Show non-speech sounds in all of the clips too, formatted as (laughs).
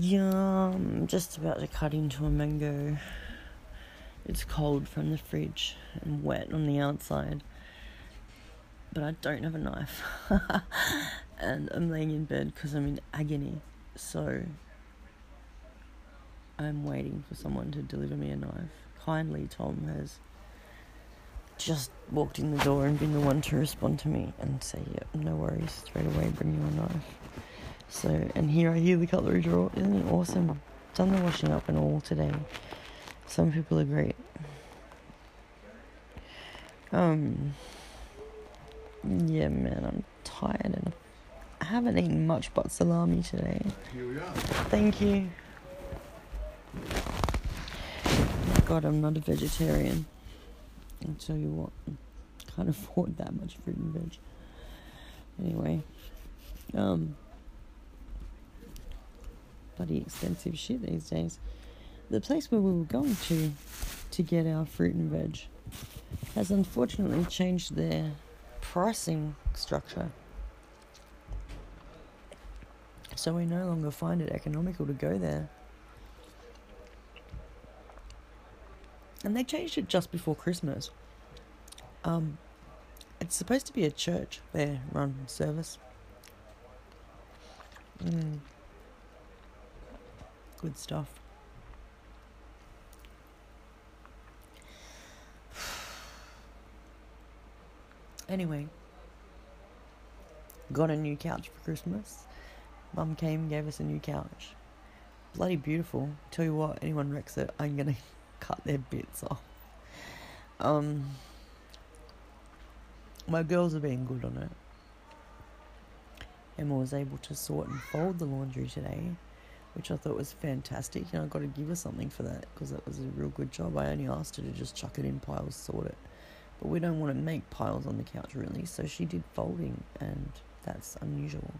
Yeah, I'm just about to cut into a mango. It's cold from the fridge and wet on the outside. But I don't have a knife. (laughs) and I'm laying in bed because I'm in agony. So I'm waiting for someone to deliver me a knife. Kindly, Tom has just walked in the door and been the one to respond to me and say, yep, no worries, straight away, bring you a knife. So, and here I hear the cutlery drawer. Isn't it awesome? Done the washing up and all today. Some people are great. Um, yeah, man, I'm tired and I haven't eaten much but salami today. Here we are. Thank you. God, I'm not a vegetarian. I'll tell you what, can't (laughs) afford that much fruit and veg. Anyway, um, bloody expensive shit these days. The place where we were going to to get our fruit and veg has unfortunately changed their pricing structure. So we no longer find it economical to go there. And they changed it just before Christmas. Um, it's supposed to be a church there run service. Mm. Good stuff. (sighs) Anyway, got a new couch for Christmas. Mum came, and gave us a new couch. Bloody beautiful. Tell you what, anyone wrecks it, I'm gonna (laughs) cut their bits off. Um, my girls are being good on it. Emma was able to sort and fold the laundry today, which I thought was fantastic, and I've got to give her something for that because that was a real good job. I only asked her to just chuck it in piles, sort it, but we don't want to make piles on the couch really, so she did folding, and that's unusual.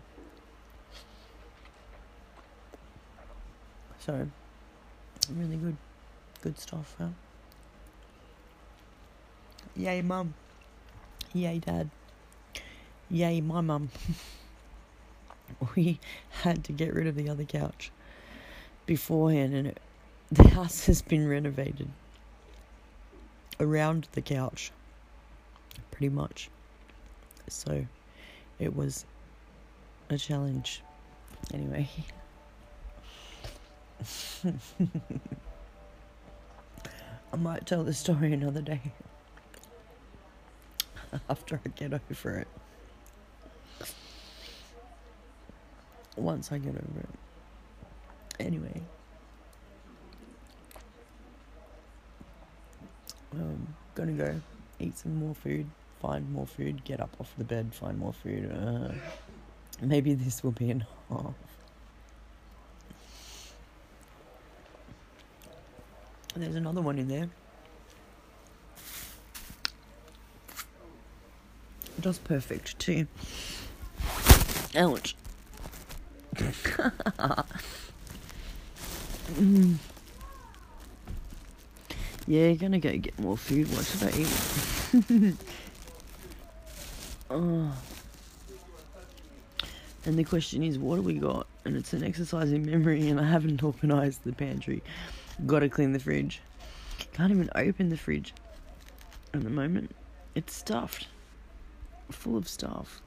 So, really good, good stuff, huh? Yay, mum. Yay, dad. Yay, my mum. (laughs) (laughs) we had to get rid of the other couch beforehand, and it, (laughs) the house has been renovated around the couch, pretty much. So, it was a challenge. Anyway. (laughs) I might tell the story another day after I get over it. Once I get over it. Anyway. Um, gonna go eat some more food, find more food, get up off the bed, find more food. Uh, maybe this will be enough. (laughs) There's another one in there. Just perfect too. Ouch. Mm. Yeah, gonna go get more food. What should I eat? (laughs) oh. And the question is, what do we got? And it's an exercise in memory, and I haven't (laughs) organised the pantry. Gotta clean the fridge. Can't even open the fridge at the moment. It's stuffed. Full of stuff.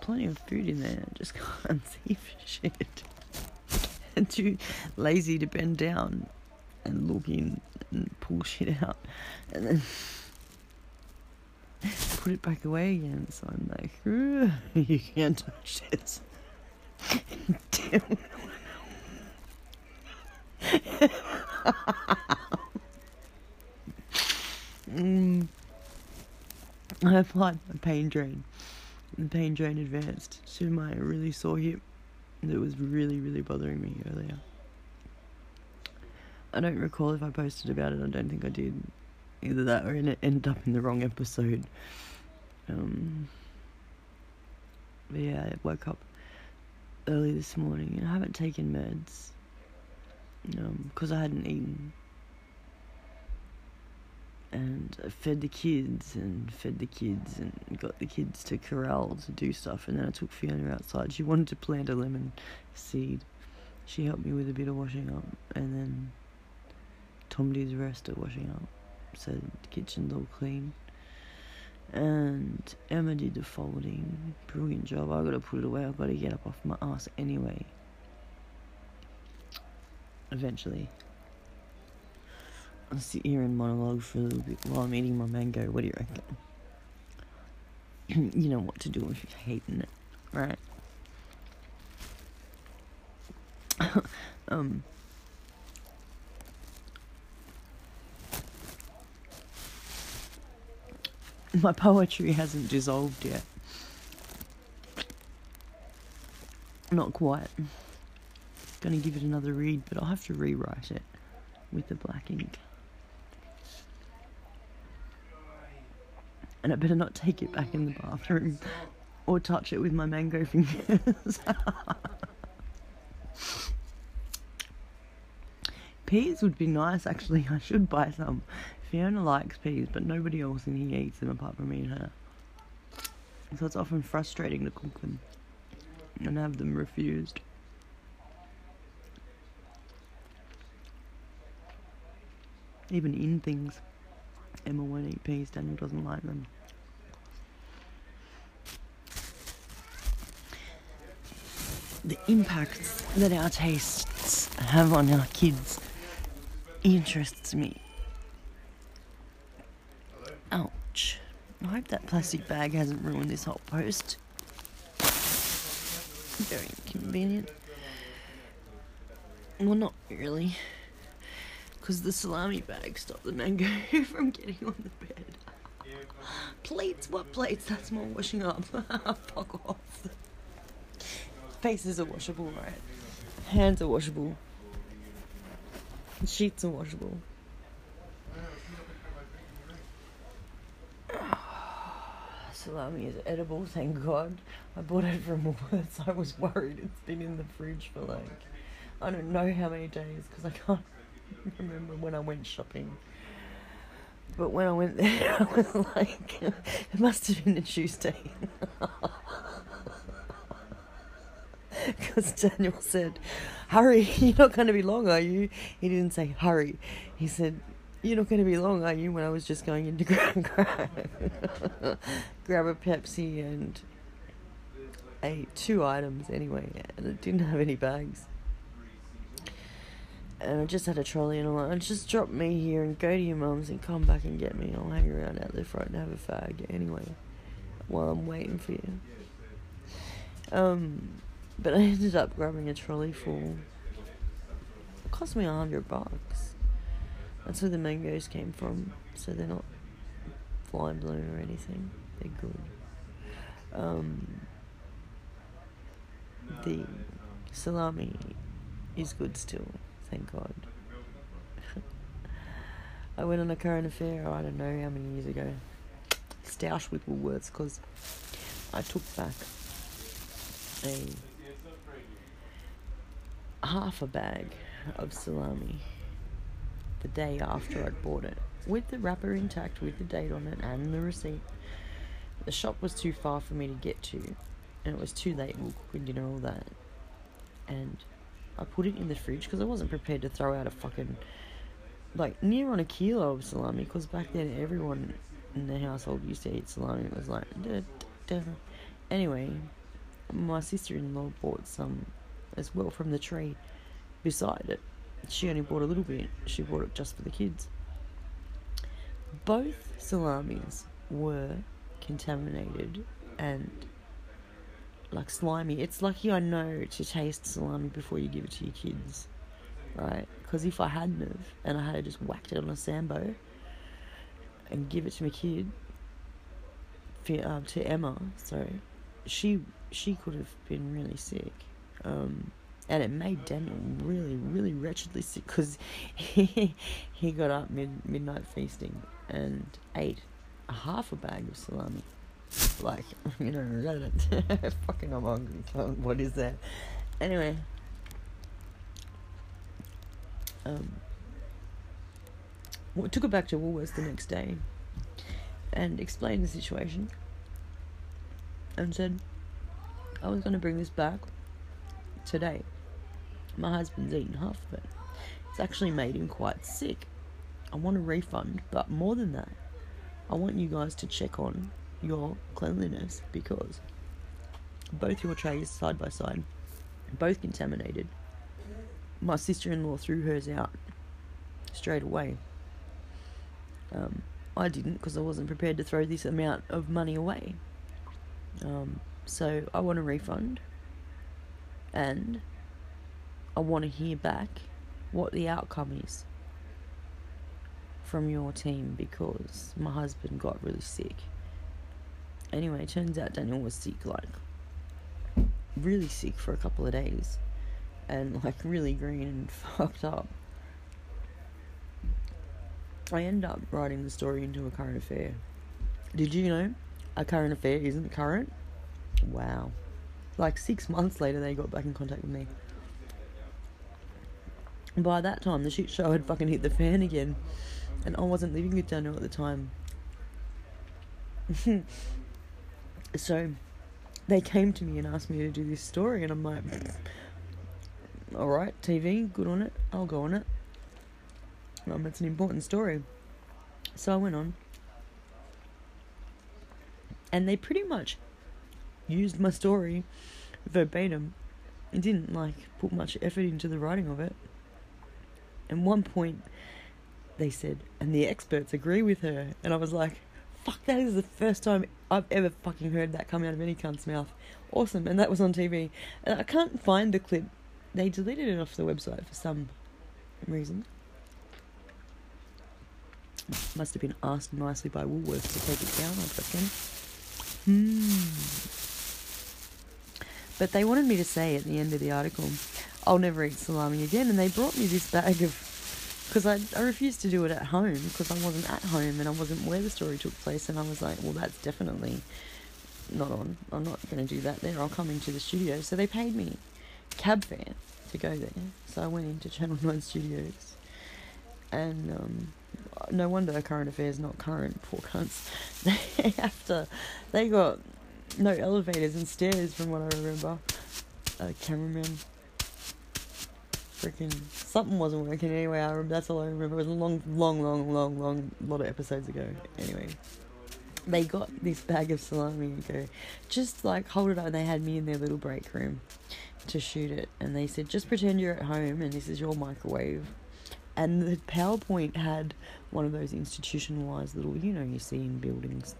Plenty of food in there. (laughs) Just can't (laughs) see for shit. (laughs) too lazy to bend down and look in and pull shit out. And then put it back away again. So I'm like, you can't touch this. Damn. mm. I applied my pain drain. The pain drain advanced to my really sore hip that was really, really bothering me earlier. I don't recall if I posted about it. I don't think I did. Either that or it ended up in the wrong episode. Um, but yeah, I woke up early this morning and I haven't taken meds because um, I hadn't eaten. And I fed the kids and fed the kids and got the kids to corral to do stuff. And then I took Fiona outside. She wanted to plant a lemon seed. she helped me with a bit of washing up, and then Tom did the rest of washing up, so the kitchen's all clean. And Emma did the folding. Brilliant job. I gotta put it away. I gotta get up off my ass anyway. Eventually. I'll sit here and monologue for a little bit while I'm eating my mango. What do you reckon? (clears throat) you know what to do if you're hating it, right? (laughs) um. My poetry hasn't dissolved yet. Not quite. Gonna give it another read, but I'll have to rewrite it with the black ink. And I better not take it back in the bathroom or touch it with my mango fingers. (laughs) peas would be nice actually. I should buy some. Fiona likes peas, but nobody else in here eats them apart from me and her. So it's often frustrating to cook them and have them refused. Even in things. Emma won't eat peas, Daniel doesn't like them. The impacts that our tastes have on our kids interests me. Ouch. I hope that plastic bag hasn't ruined this whole post. Very inconvenient. Well, not really. Because the salami bag stopped the mango (laughs) from getting on the bed. plates? What plates? That's more washing up. (laughs) Fuck off. Faces are washable, right? Hands are washable. Sheets are washable. (sighs) Salami is edible, thank God. I bought it from (laughs) Woolworths. I was worried it's been in the fridge for like, I don't know how many days because I can't remember when I went shopping. But when I went there, (laughs) I was like, (laughs) it must have been a Tuesday. (laughs) Because Daniel said, Hurry, you're not going to be long, are you? He didn't say hurry. He said, You're not going to be long, are you? When I was just going into grab, grab, a Pepsi and ate two items anyway, and it didn't have any bags and I just had a trolley and I'm like, just drop me here and go to your mum's and come back and get me. I'll hang around out there front and have a fag anyway while I'm waiting for you. Um, but I (laughs) ended up grabbing a trolley full. It cost me a hundred bucks. That's where the mangoes came from, so they're not flying blown or anything. They're good. Um, the salami is good still thank God. I went on a current affair, oh, I don't know how many years ago, stoush with Woolworths because I took back a half a bag of salami the day after I'd bought it with the wrapper intact with the date on it and the receipt. The shop was too far for me to get to and it was too late. We were cooking dinner, all that. And I put it in the fridge because I wasn't prepared to throw out a fucking like near on a kilo of salami because back then everyone in the household used to eat salami. It was like, duh, duh. anyway, my sister-in-law bought some as well from the tree beside it. She only bought a little bit. She bought it just for the kids. Both salamis were contaminated and like slimy. It's lucky I know to taste salami before you give it to your kids, right? Because if I hadn't have, and I had just whacked it on a sambo and give it to my kid, um, to Emma, sorry, she she could have been really sick. Um, and it made Daniel really, really wretchedly sick because he, (laughs) he got up mid midnight feasting and ate a half a bag of salami like (laughs) you know (laughs) fucking I'm hungry (laughs) what is that anyway um took it back to Woolworths the next day and explained the situation and said I was going to bring this back today My husband's eaten half of it. It's actually made him quite sick. I want a refund, but more than that, I want you guys to check on your cleanliness because both your trays side by side, both contaminated. My sister in law threw hers out straight away. Um, I didn't because I wasn't prepared to throw this amount of money away. Um, so I want a refund and I want to hear back what the outcome is from your team because my husband got really sick. Anyway, turns out Daniel was sick, like really sick for a couple of days and like really green and (laughs) fucked up. I end up writing the story into a current affair. Did you know a current affair isn't current? Wow. Like six months later, they got back in contact with me. By that time, the shit show had fucking hit the fan again, and I wasn't living with Daniel at the time. (laughs) so, they came to me and asked me to do this story, and I'm like, alright, TV, good on it, I'll go on it. Um, it's an important story. So I went on. And they pretty much used my story verbatim. It didn't like put much effort into the writing of it. At one point, they said, and the experts agree with her. And I was like, fuck, that is the first time I've ever fucking heard that come out of any cunt's mouth. Awesome. And that was on TV. And I can't find the clip. They deleted it off the website for some reason. Must have been asked nicely by Woolworths to take it down, I reckon. Hmm. But they wanted me to say at the end of the article, I'll never eat salami again. And they brought me this bag of. Because I, I refused to do it at home because I wasn't at home and I wasn't where the story took place. And I was like, well, that's definitely not on. I'm not going to do that there. I'll come into the studio. So they paid me cab fare to go there. So I went into Channel 9 Studios. And um, no wonder current affairs not current. Poor cunts. (laughs) They have to. They got no elevators and stairs, from what I remember. A cameraman. Freaking something wasn't working anyway. I that's all I remember. It was a long, long, long, long, long lot of episodes ago. Anyway, they got this bag of salami and go, just like hold it up. And they had me in their little break room to shoot it, and they said, just pretend you're at home and this is your microwave and the PowerPoint had one of those institutionalized little, you know, you see in buildings,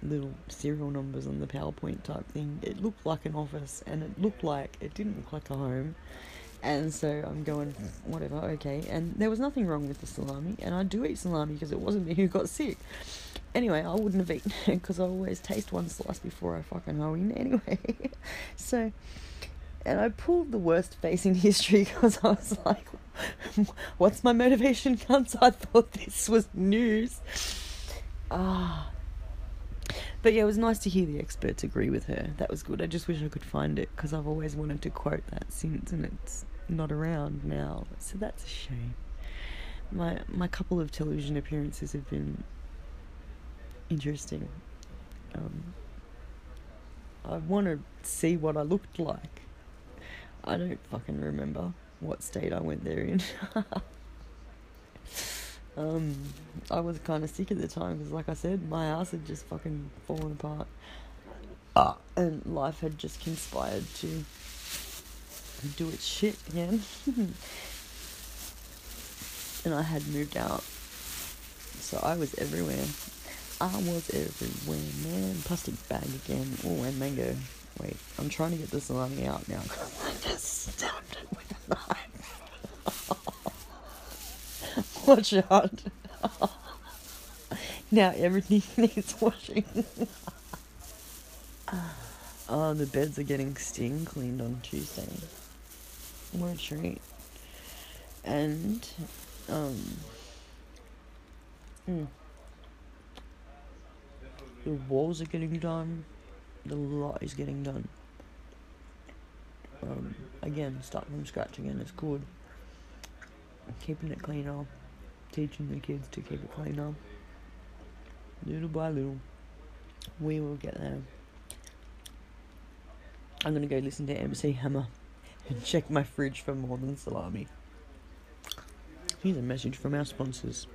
little serial numbers on the PowerPoint type thing. It looked like an office, and it looked like it didn't look like a home. And so I'm going, whatever, okay. And there was nothing wrong with the salami, and I do eat salami because it wasn't me who got sick. Anyway, I wouldn't have eaten it because I always taste one slice before I fucking go in anyway. (laughs) so, and I pulled the worst face in history because I was like, (laughs) What's my motivation, (laughs) cunts? I thought this was news. Ah. But yeah, it was nice to hear the experts agree with her. That was good. I just wish I could find it because I've always wanted to quote that since, and it's not around now. So that's a shame. My my couple of television appearances have been interesting. Um, I want to see what I looked like. I don't fucking remember what state I went there in. (laughs) um, I was kind of sick at the time because, like I said, my house had just fucking fallen apart. Uh, and life had just conspired to do its shit again. (laughs) and I had moved out. So I was everywhere. I was everywhere, man. Plastic bag again. Oh, and mango. Wait, I'm trying to get the salami out now. (laughs) I just stabbed it with a knife. (laughs) Watch out. now everything needs washing. oh, the beds are getting steam cleaned on Tuesday. A treat. And, um, mm, the walls are getting done the lot is getting done. Um, again, start from scratch again is good. Keeping it cleaner, teaching the kids to keep it cleaner. Little by little, we will get there. I'm gonna go listen to MC Hammer. (laughs) Check my fridge for more than salami. Here's a message from our sponsors.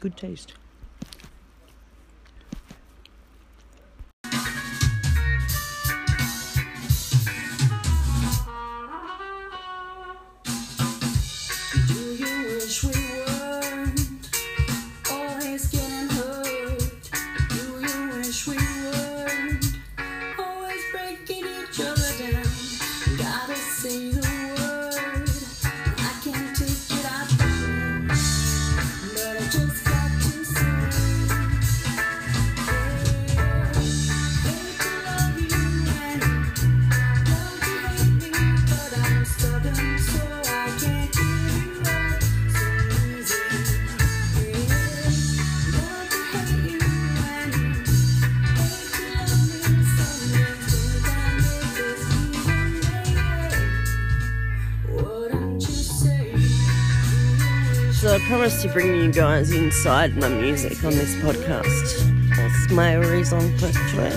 Good taste. Guys inside my music on this podcast. That's my raison d'etre.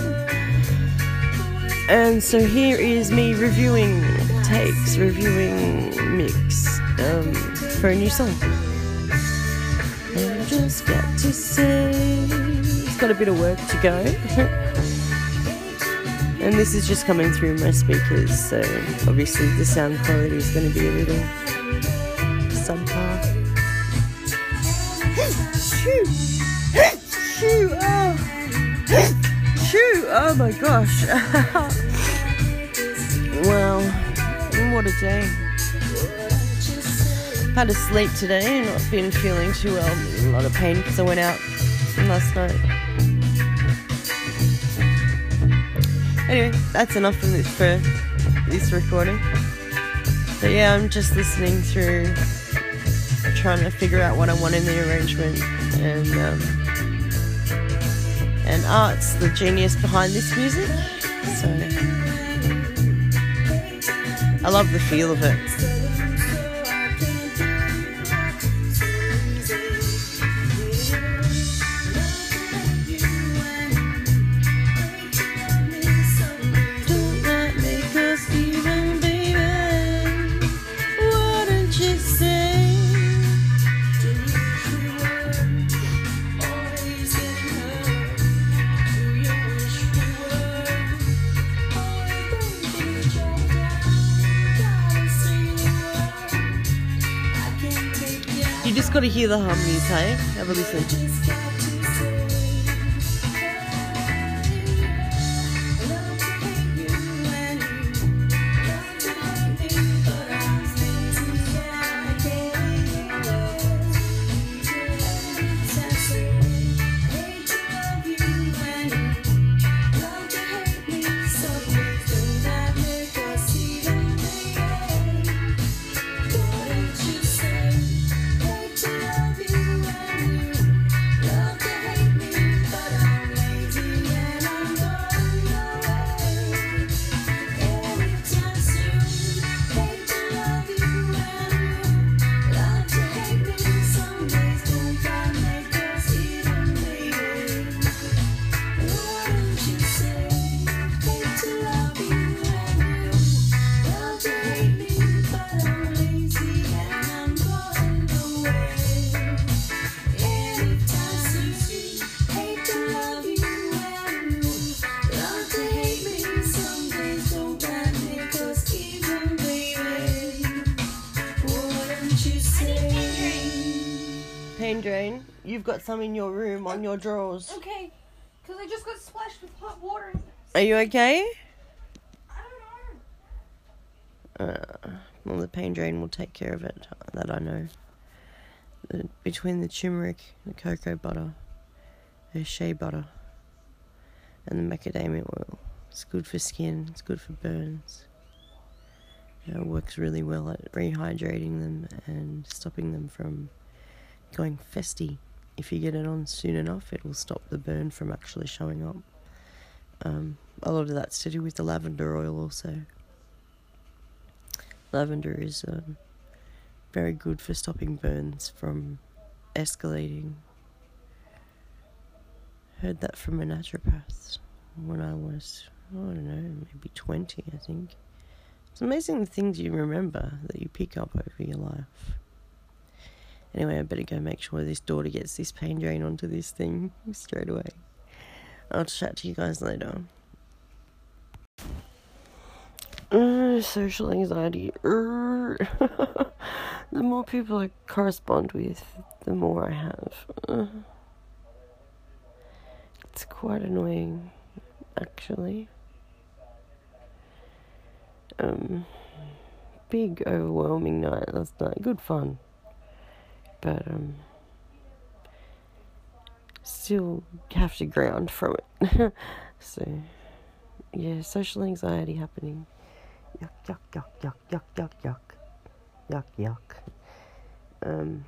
And so here is me reviewing takes, reviewing mix um, for a new song. And just got to say, it's got a bit of work to go. (laughs) and this is just coming through my speakers, so obviously the sound quality is going to be a little Oh my gosh! (laughs) wow, what a day. Had a sleep today, and not been feeling too well. A lot of pain because I went out last night. Anyway, that's enough for this, for this recording. But yeah, I'm just listening through trying to figure out what I want in the arrangement, and um, and Art's the genius behind this music. So I love the feel of it. Just gotta hear the harmonies, hey? Have a listen. You've got some in your room on your drawers. Okay, because I just got splashed with hot water. Are you okay? I don't know. Uh, well, the pain drain will take care of it. That I know. The, between the turmeric, the cocoa butter, the shea butter, and the macadamia oil, it's good for skin. It's good for burns. It works really well at rehydrating them and stopping them from going festy. If you get it on soon enough, it will stop the burn from actually showing up. Um, a lot of that's to do with the lavender oil, also. Lavender is um, very good for stopping burns from escalating. Heard that from a naturopath when I was, I don't know, maybe 20, I think. It's amazing the things you remember that you pick up over your life. Anyway, I better go make sure this daughter gets this pain drain onto this thing (laughs) straight away. I'll chat to you guys later. Uh, social anxiety. Er. (laughs) the more people I correspond with, the more I have. Uh, it's quite annoying, actually. Um, big, overwhelming night last night. Good fun. But, um, still have to ground from it. (laughs) so, yeah, social anxiety happening. Yuck, yuck, yuck, yuck, yuck, yuck, yuck. Yuck, yuck. Um,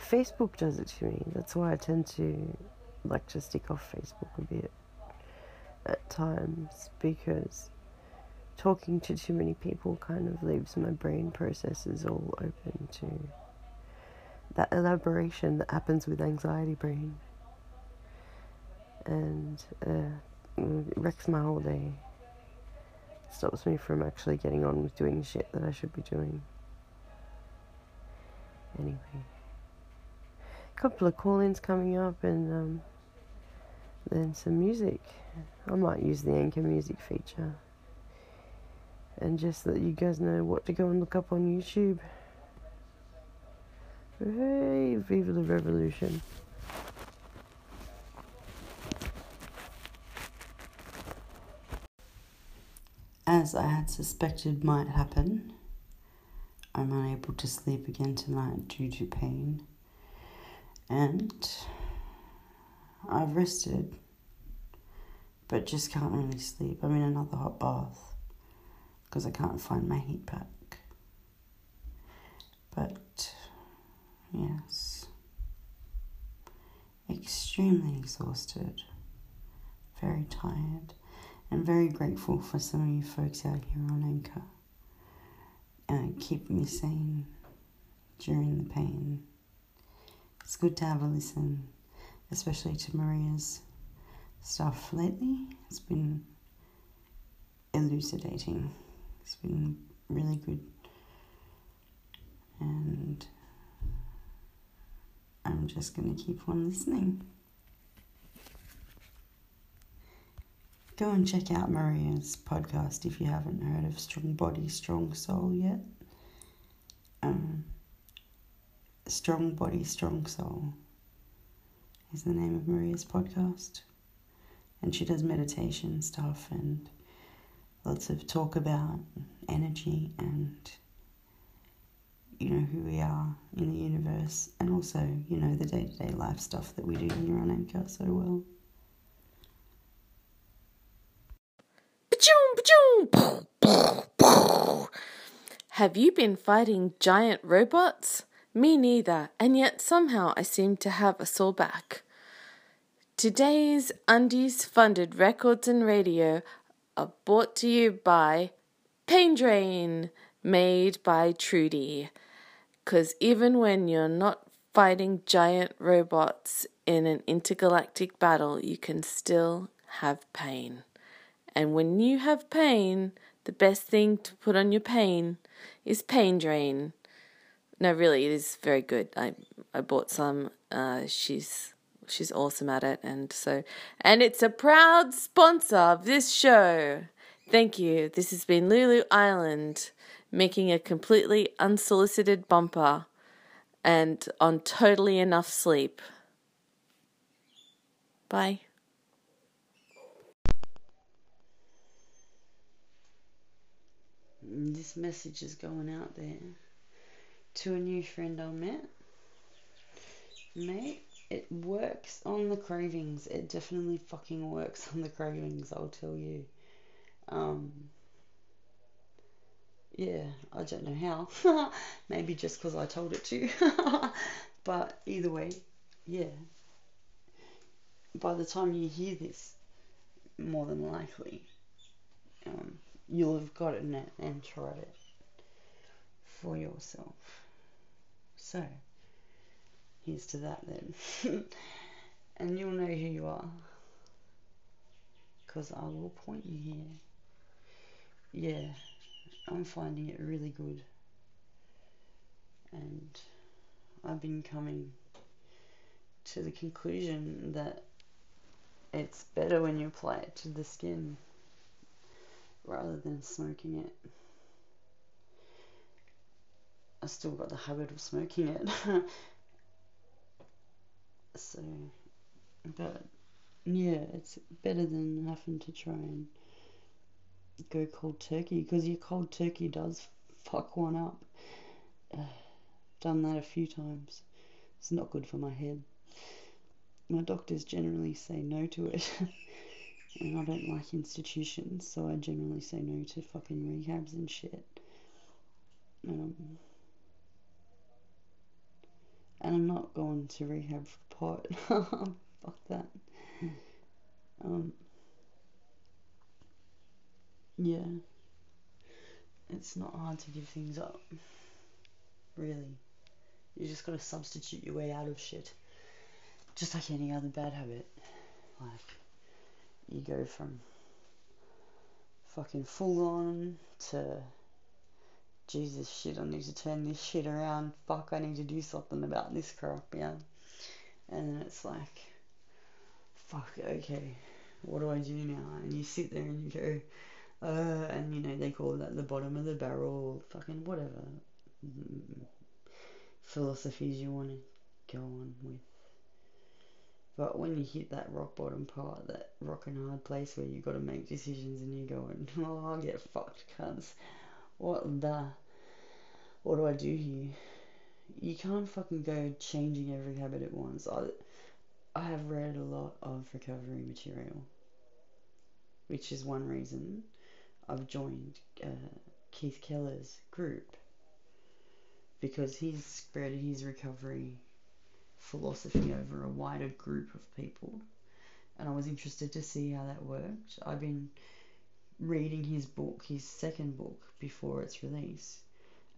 Facebook does it to me. That's why I tend to like to stick off Facebook a bit at times because talking to too many people kind of leaves my brain processes all open to that elaboration that happens with anxiety brain. And uh, it wrecks my whole day. Stops me from actually getting on with doing shit that I should be doing. Anyway. A couple of call-ins coming up and um, then some music. I might use the anchor music feature and just let you guys know what to go and look up on YouTube. Hey, Viva the Revolution. As I had suspected might happen, I'm unable to sleep again tonight due to pain. And I've rested, but just can't really sleep. I'm in another hot bath because I can't find my heat pack. But yes, extremely exhausted, very tired, and very grateful for some of you folks out here on Anchor. Uh, and keep me sane during the pain. It's good to have a listen, especially to Maria's stuff lately. It's been elucidating. It's been really good. And I'm just going to keep on listening. Go and check out Maria's podcast if you haven't heard of Strong Body, Strong Soul yet. Um, Strong Body, Strong Soul is the name of Maria's podcast. And she does meditation stuff and lots of talk about energy and you know who we are in the universe and also you know the day-to-day life stuff that we do here on anchor so well Have you been fighting giant robots? Me neither, and yet somehow I seem to have a sore back. Today's Undies funded records and radio are brought to you by Pain Drain, made by Trudy. Because even when you're not fighting giant robots in an intergalactic battle, you can still have pain. And when you have pain, the best thing to put on your pain is Pain Drain. No, really, it is very good. I I bought some. Uh, she's she's awesome at it, and so and it's a proud sponsor of this show. Thank you. This has been Lulu Island making a completely unsolicited bumper and on totally enough sleep. Bye. Mm, this message is going out there to a new friend I met. Mate, it works on the cravings. It definitely fucking works on the cravings, I'll tell you. Um, yeah, I don't know how. (laughs) Maybe just because I told it to. (laughs) but either way, yeah. By the time you hear this, more than likely, um, you'll have gotten it and tried it for yourself. So, here's to that then. (laughs) and you'll know who you are. Because I will point you here. yeah, I'm finding it really good. And I've been coming to the conclusion that it's better when you apply it to the skin rather than smoking it. I still got the habit of smoking it. (laughs) so, but yeah, it's better than having to try and go cold turkey because your cold turkey does fuck one up. Uh, (sighs) done that a few times. It's not good for my head. My doctors generally say no to it. (laughs) and I don't like institutions, so I generally say no to fucking rehabs and shit. Um, and I'm not going to rehab for pot. (laughs) Fuck that. Um, yeah. It's not hard to give things up. Really. You just gotta substitute your way out of shit. Just like any other bad habit. Like, you go from fucking full on to Jesus shit, I need to turn this shit around. Fuck, I need to do something about this crap, yeah. And then it's like, fuck, okay, what do I do now? And you sit there and you go, uh, and you know, they call that the bottom of the barrel, fucking whatever mm, philosophies you want to go on with. But when you hit that rock bottom part, that rock and hard place where you've got to make decisions and you're going, (laughs) oh, I'll get fucked, cunts. What the? What do I do here? You can't fucking go changing every habit at once. I, I have read a lot of recovery material, which is one reason I've joined uh, Keith Keller's group because he's spread his recovery philosophy over a wider group of people. And I was interested to see how that worked. I've been reading his book, his second book, before its release.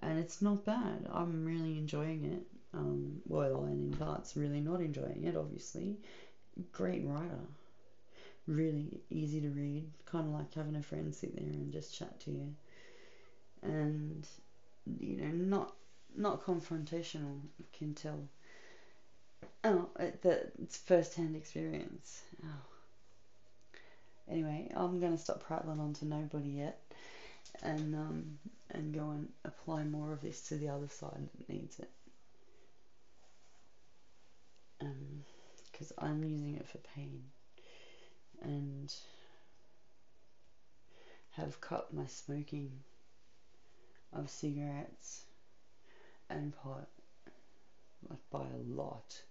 And it's not bad. I'm really enjoying it. Um, well, and in parts, really not enjoying it, obviously. Great writer. Really easy to read. Kind of like having a friend sit there and just chat to you. And, you know, not not confrontational, you can tell. Oh, that it's first hand experience. Oh. Anyway, I'm gonna stop prattling on to nobody yet, and um, and go and apply more of this to the other side that needs it. Um, because I'm using it for pain, and have cut my smoking of cigarettes and pot like by a lot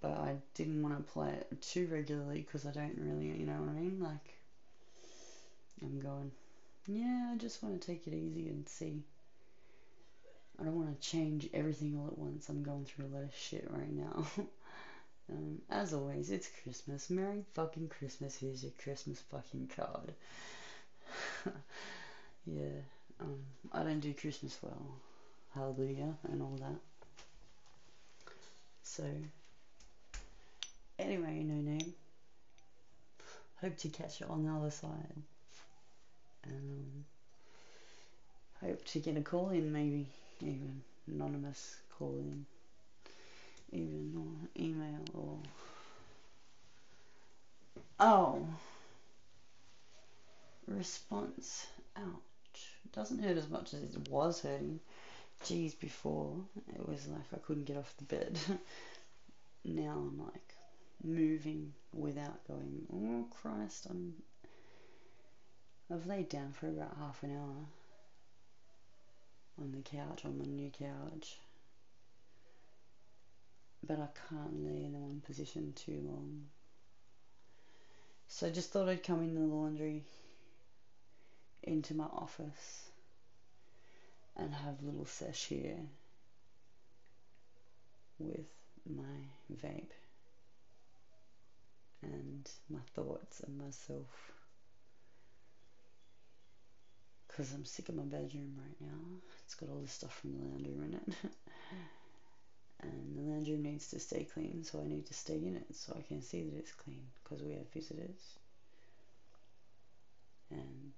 but I didn't want to play it too regularly because I don't really, you know what I mean? Like, I'm going, yeah, I just want to take it easy and see. I don't want to change everything all at once. I'm going through a lot of shit right now. (laughs) um, as always, it's Christmas. Merry fucking Christmas. Here's your Christmas fucking card. (laughs) yeah, um, I don't do Christmas well. Hallelujah and all that. So, Anyway, no name. Hope to catch you on the other side. Um, hope to get a call in, maybe even anonymous call in, even or email or oh response out doesn't hurt as much as it was hurting. Geez, before it was like I couldn't get off the bed. (laughs) now I'm like moving without going, oh Christ, I'm. I've laid down for about half an hour on the couch, on my new couch. But I can't lay in the one position too long. So I just thought I'd come in the laundry into my office and have a little sesh here with my vape and my thoughts and myself. Because I'm sick of my bedroom right now. It's got all the stuff from the lounge room in it. (laughs) and the lounge room needs to stay clean, so I need to stay in it so I can see that it's clean because we have visitors. and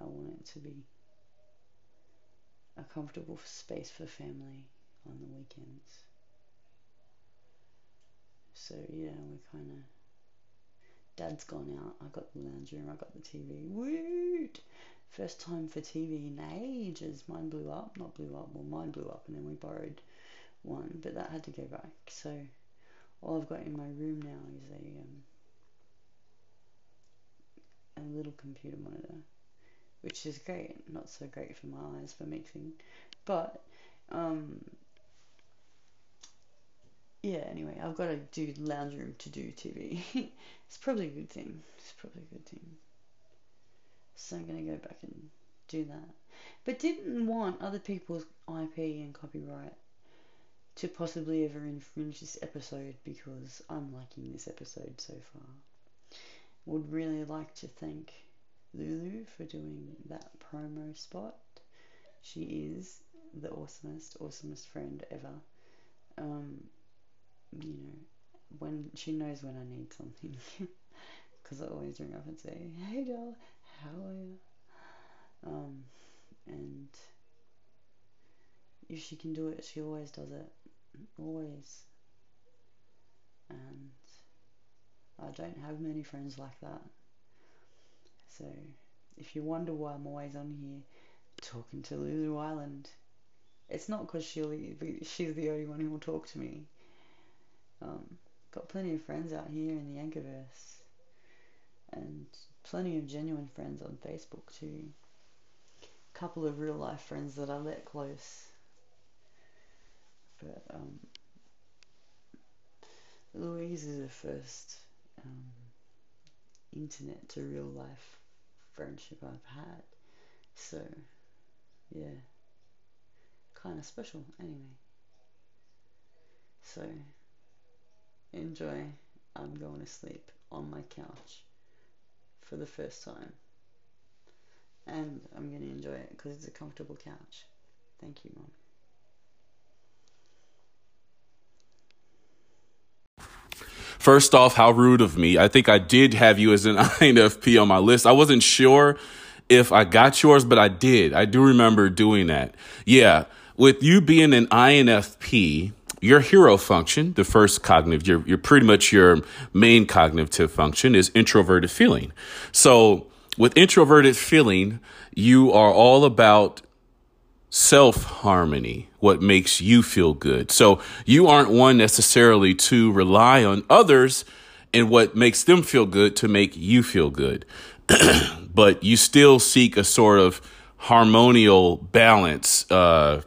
I want it to be a comfortable space for family on the weekends. So yeah, we're kind of. Dad's gone out. I got the lounge room. I got the TV. Woot! First time for TV in ages. Mine blew up. Not blew up. Well, mine blew up, and then we borrowed one, but that had to go back. So all I've got in my room now is a um, a little computer monitor, which is great. Not so great for my eyes for mixing, but um, yeah. Anyway, I've got to do lounge room to do TV. (laughs) it's probably a good thing. It's probably a good thing. So I'm gonna go back and do that, but didn't want other people's IP and copyright to possibly ever infringe this episode because I'm liking this episode so far. Would really like to thank Lulu for doing that promo spot. She is the awesomest, awesomest friend ever. Um, you know, when she knows when I need something, (laughs) because I always ring up and say, "Hey, doll, how are you?" Um, and if she can do it, she always does it always. And I don't have many friends like that. So if you wonder why I'm always on here talking to Lulu Island, it's not because she's the only one who will talk to me. Um, got plenty of friends out here in the Anchorverse, and plenty of genuine friends on Facebook too. A couple of real life friends that I let close but um, Louise is the first um, internet to real life friendship I've had. So, yeah, kind of special anyway. So, enjoy. I'm going to sleep on my couch for the first time. And I'm going to enjoy it because it's a comfortable couch. Thank you, Mom. First off, how rude of me. I think I did have you as an (laughs) INFP on my list. I wasn't sure if I got yours, but I did. I do remember doing that. Yeah. With you being an INFP, your hero function, the first cognitive, your, your pretty much your main cognitive function is introverted feeling. So with introverted feeling, you are all about self harmony, what makes you feel good. So you aren't one necessarily to rely on others and what makes them feel good to make you feel good. (clears throat) but you still seek a sort of harmonial balance uh,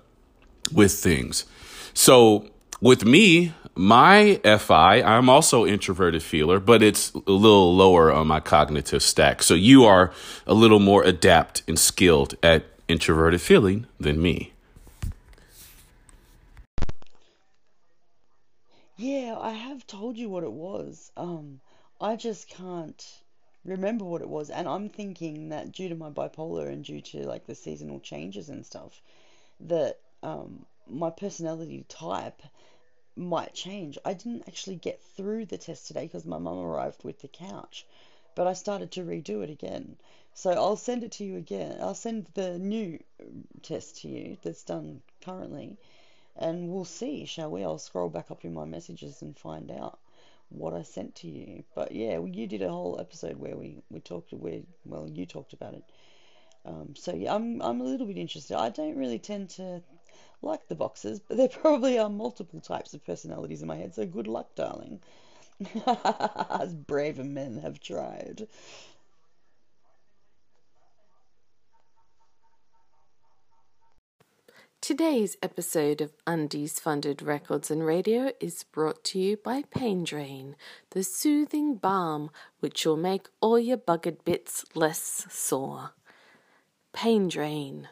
with things. So with me, my FI, I'm also introverted feeler, but it's a little lower on my cognitive stack. So you are a little more adept and skilled at introverted feeling than me. Yeah, I have told you what it was. Um, I just can't remember what it was, and I'm thinking that due to my bipolar and due to like the seasonal changes and stuff, that um, my personality type might change. I didn't actually get through the test today because my mum arrived with the couch, but I started to redo it again. So I'll send it to you again. I'll send the new test to you that's done currently, and we'll see, shall we? I'll scroll back up in my messages and find out what I sent to you. But yeah, well, you did a whole episode where we we talked where well you talked about it. Um, so yeah, I'm I'm a little bit interested. I don't really tend to like the boxes, but there (laughs) probably are multiple types of personalities in my head. So good luck, darling. (laughs) As braver men have tried. Today's episode of Undies Funded Records and Radio is brought to you by Pain Drain, the soothing balm which will make all your buggered bits less sore. Pain Drain.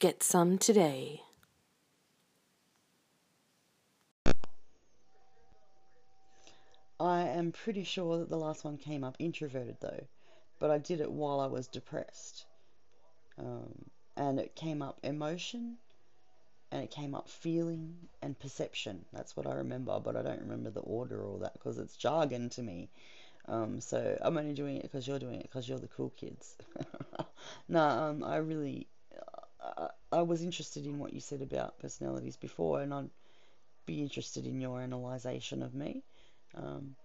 Get some today. I am pretty sure that the last one came up introverted though, but I did it while I was depressed. Um, and it came up emotion, and it came up feeling and perception. That's what I remember, but I don't remember the order or that because it's jargon to me. Um, so I'm only doing it because you're doing it because you're the cool kids. (laughs) no, um, I really, I, was interested in what you said about personalities before, and I'd be interested in your analysation of me. Um,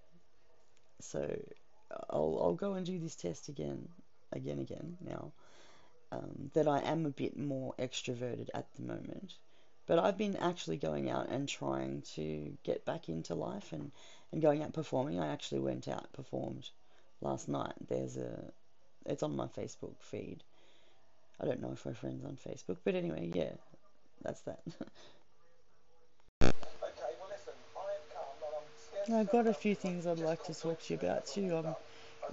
so I'll I'll go and do this test again, again, again now. Um, that I am a bit more extroverted at the moment. But I've been actually going out and trying to get back into life and, and going out performing. I actually went out performed last night. There's a it's on my Facebook feed. I don't know if we're friends on Facebook, but anyway, yeah, that's that. (laughs) I've got a few things I'd like to talk to you about too. I'm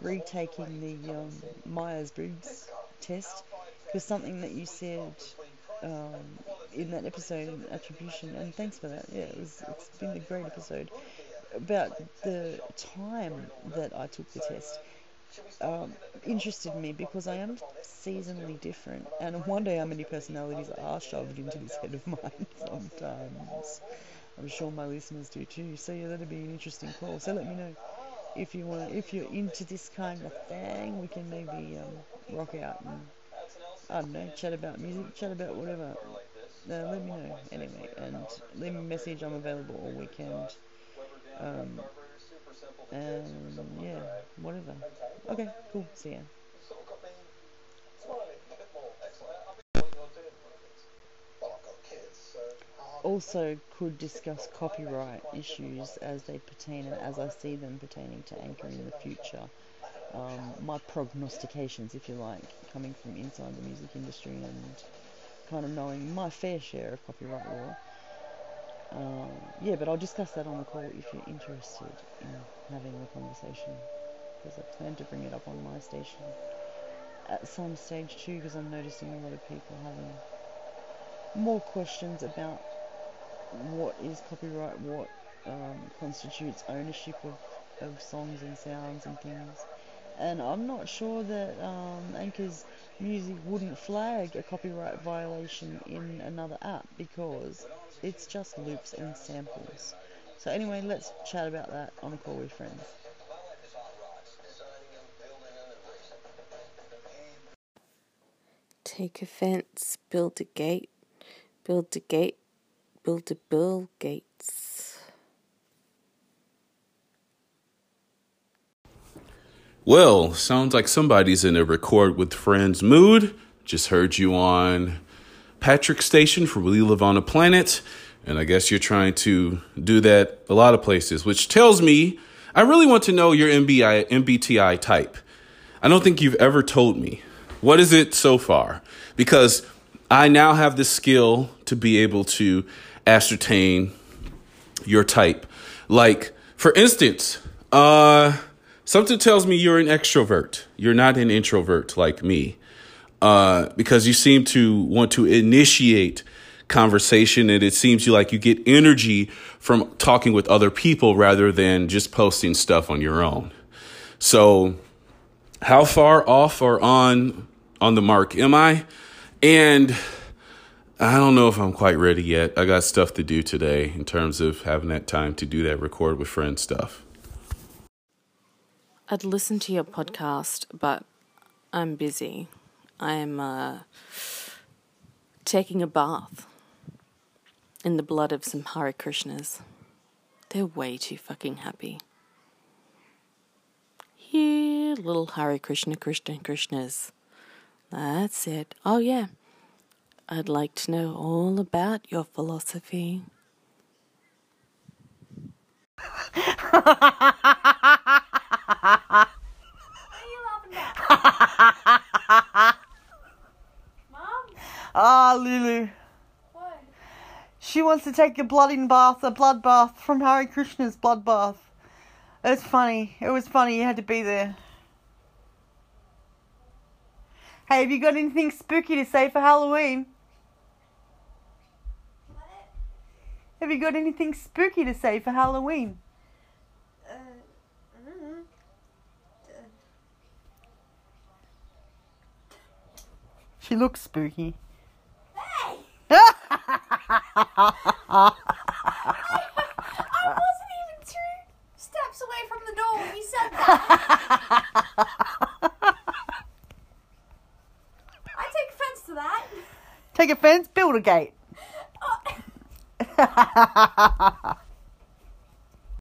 retaking the um, Myers Briggs test because something that you said um, in that episode, attribution, and thanks for that. Yeah, it was, it's been a great episode about the time that I took the test. Um, interested me because I am seasonally different, and I wonder how many personalities are shoved into this head of mine (laughs) sometimes. I'm sure my listeners do too. So yeah, that'd be an interesting call. So let me know if you want, if you're into this kind of thing. We can maybe um, rock out and I don't know, chat about music, chat about whatever. Uh, let me know anyway, and leave me a message. I'm available all weekend. Um, and yeah, whatever. Okay, cool. See ya. Also, could discuss copyright issues as they pertain and as I see them pertaining to Anchor in the future. Um, my prognostications, if you like, coming from inside the music industry and kind of knowing my fair share of copyright law. Um, yeah, but I'll discuss that on the call if you're interested in having the conversation, because I plan to bring it up on my station at some stage too, because I'm noticing a lot of people having more questions about what is copyright, what um, constitutes ownership of, of songs and sounds and things. And I'm not sure that um, Anchor's music wouldn't flag a copyright violation in another app because it's just loops and samples. So anyway, let's chat about that on a call with friends. Take a fence, build a gate, build a gate, build a Bill Gates. Well, sounds like somebody's in a record with friends mood. Just heard you on Patrick Station for We Live on a Planet. And I guess you're trying to do that a lot of places, which tells me I really want to know your MBI, MBTI type. I don't think you've ever told me. What is it so far? Because I now have the skill to be able to ascertain your type. Like, for instance, uh, something tells me you're an extrovert. You're not an introvert like me. Uh, because you seem to want to initiate conversation and it seems you like you get energy from talking with other people rather than just posting stuff on your own. So, how far off or on on the mark am I? And I don't know if I'm quite ready yet. I got stuff to do today in terms of having that time to do that record with friends stuff. I'd listen to your podcast, but I'm busy. I'm uh, taking a bath in the blood of some Hare Krishnas. They're way too fucking happy. Here, little Hare Krishna, Krishna, Krishnas. That's it. Oh, yeah. I'd like to know all about your philosophy. (laughs) (laughs) What are you laughing about? Mom? Ah, Lulu. What? She wants to take a blood in bath, a blood bath from Hare Krishna's blood bath. It's funny. It was funny. You had to be there. Hey, have you got anything spooky to say for Halloween? What? Have you got anything spooky to say for Halloween? Uh, She looks spooky. I wasn't even two steps away from the door when you said that. I take offence to that. Take offence? Build a gate. Oh. (laughs)